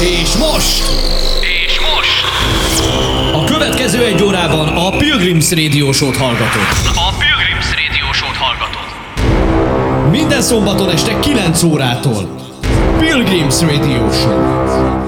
És most És most a következő egy órában a Pilgrims Radio Show-t hallgatod. a Pilgrims Radio Show-t hallgatod. Minden szombaton este 9 órától. Pilgrims Radio Show.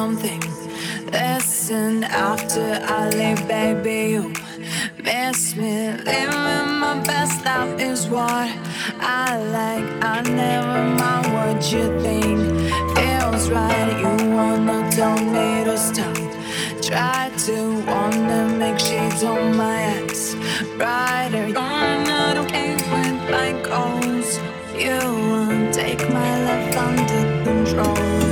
Something. Listen, after I leave, baby, you miss me. Living my best life is what I like. I never mind what you think. Feels right, you wanna tell me to stop. Try to wanna make shades on my eyes brighter. You're not okay with my goals. You won't take my life under control.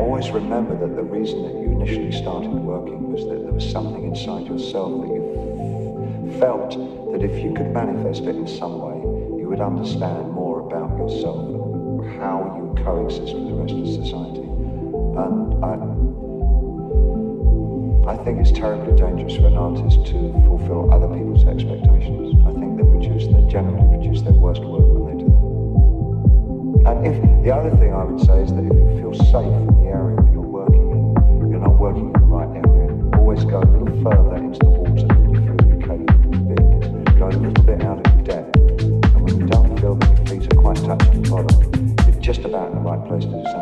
Always remember that the reason that you initially started working was that there was something inside yourself that you felt that if you could manifest it in some way, you would understand more about yourself and how you coexist with the rest of society. And I, I think it's terribly dangerous for an artist to fulfill other people's expectations. I think they produce, they generally produce their worst work And if the other thing I would say is that if you feel safe in the area that you're working in, you're not working in the right area, always go a little further into the water than you feel you're capable of. Go a little bit out of your depth. And when you don't feel that your feet are quite touching the bottom, you're just about in the right place to do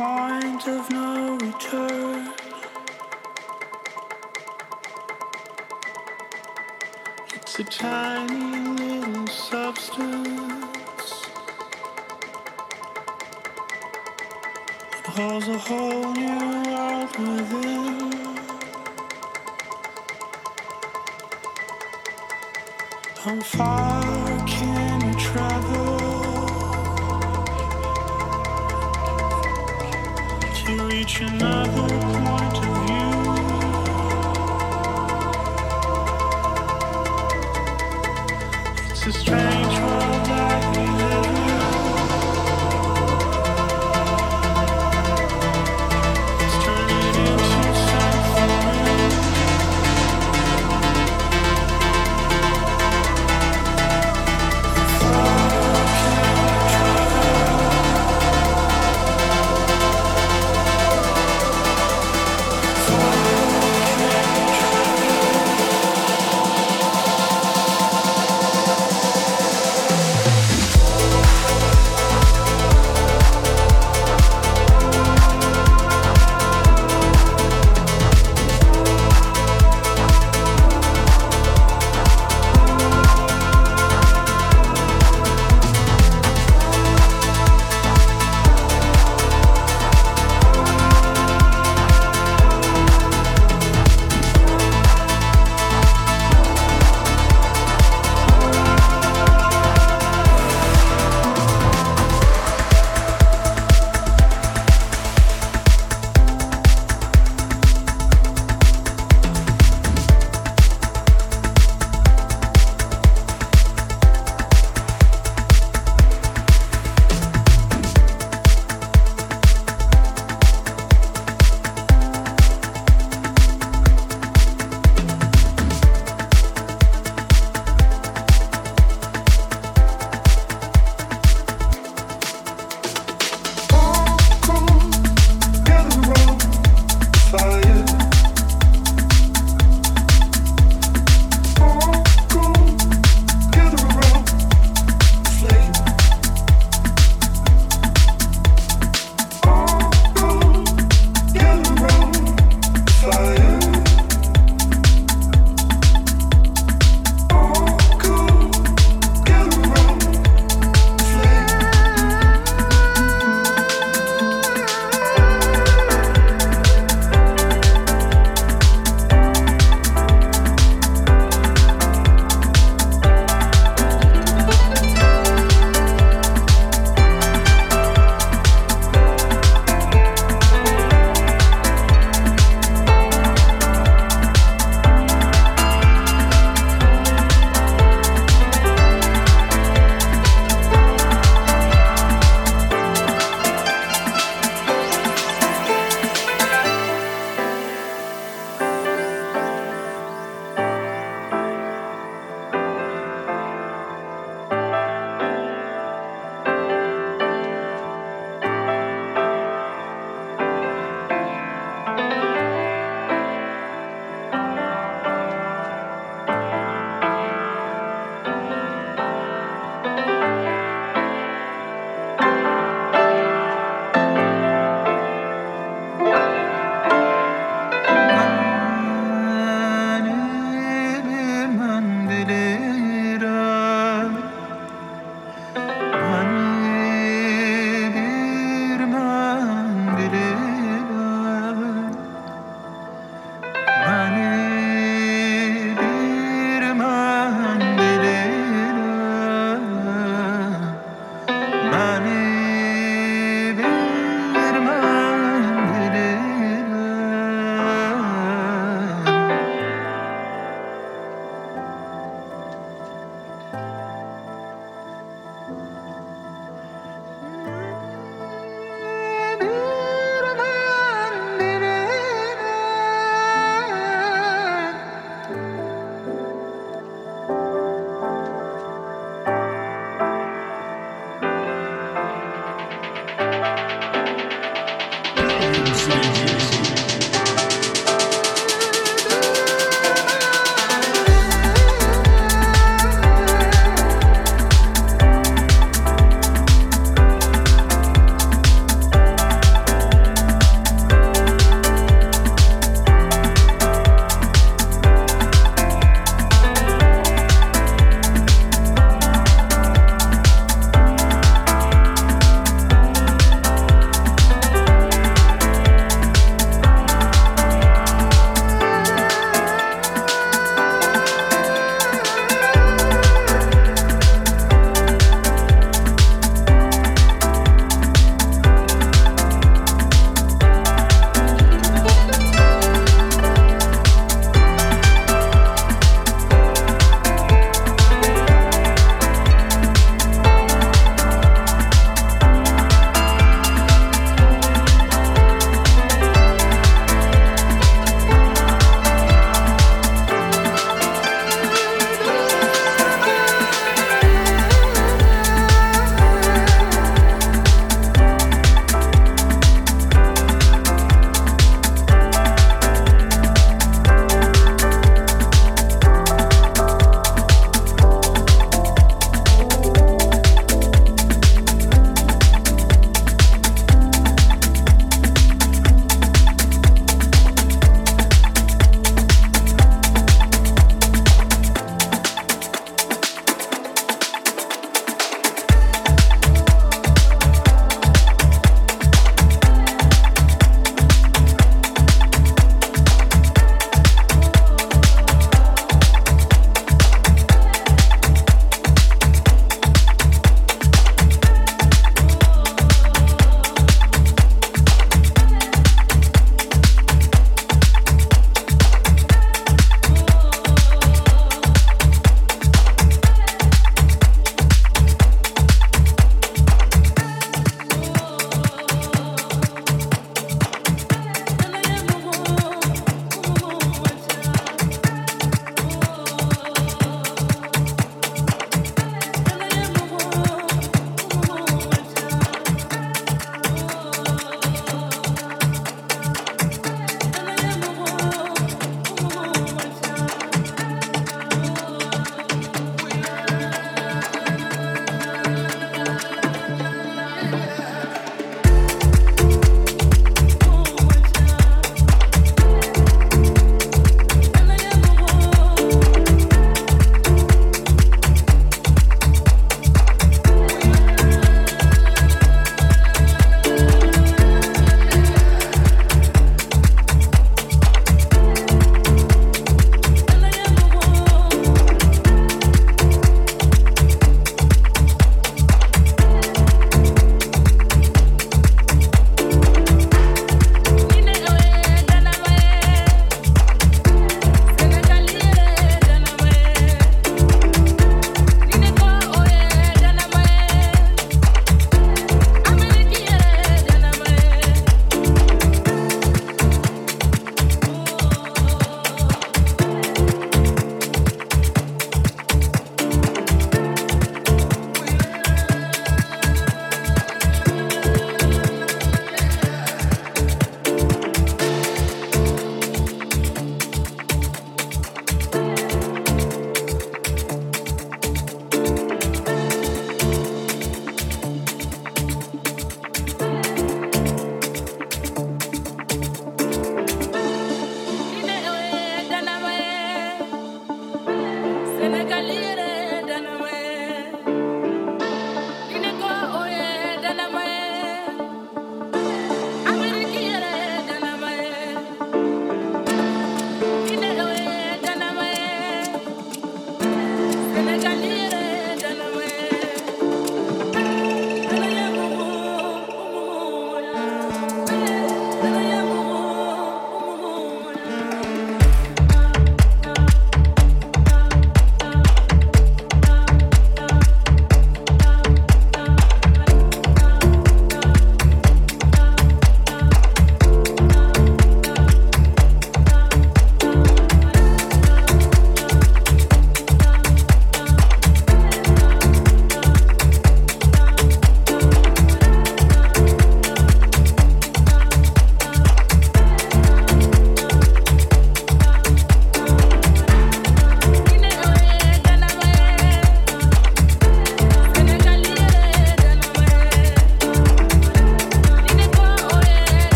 point of no return. It's a tiny little substance. It holds a whole new world within. How far can you travel to reach another point of view?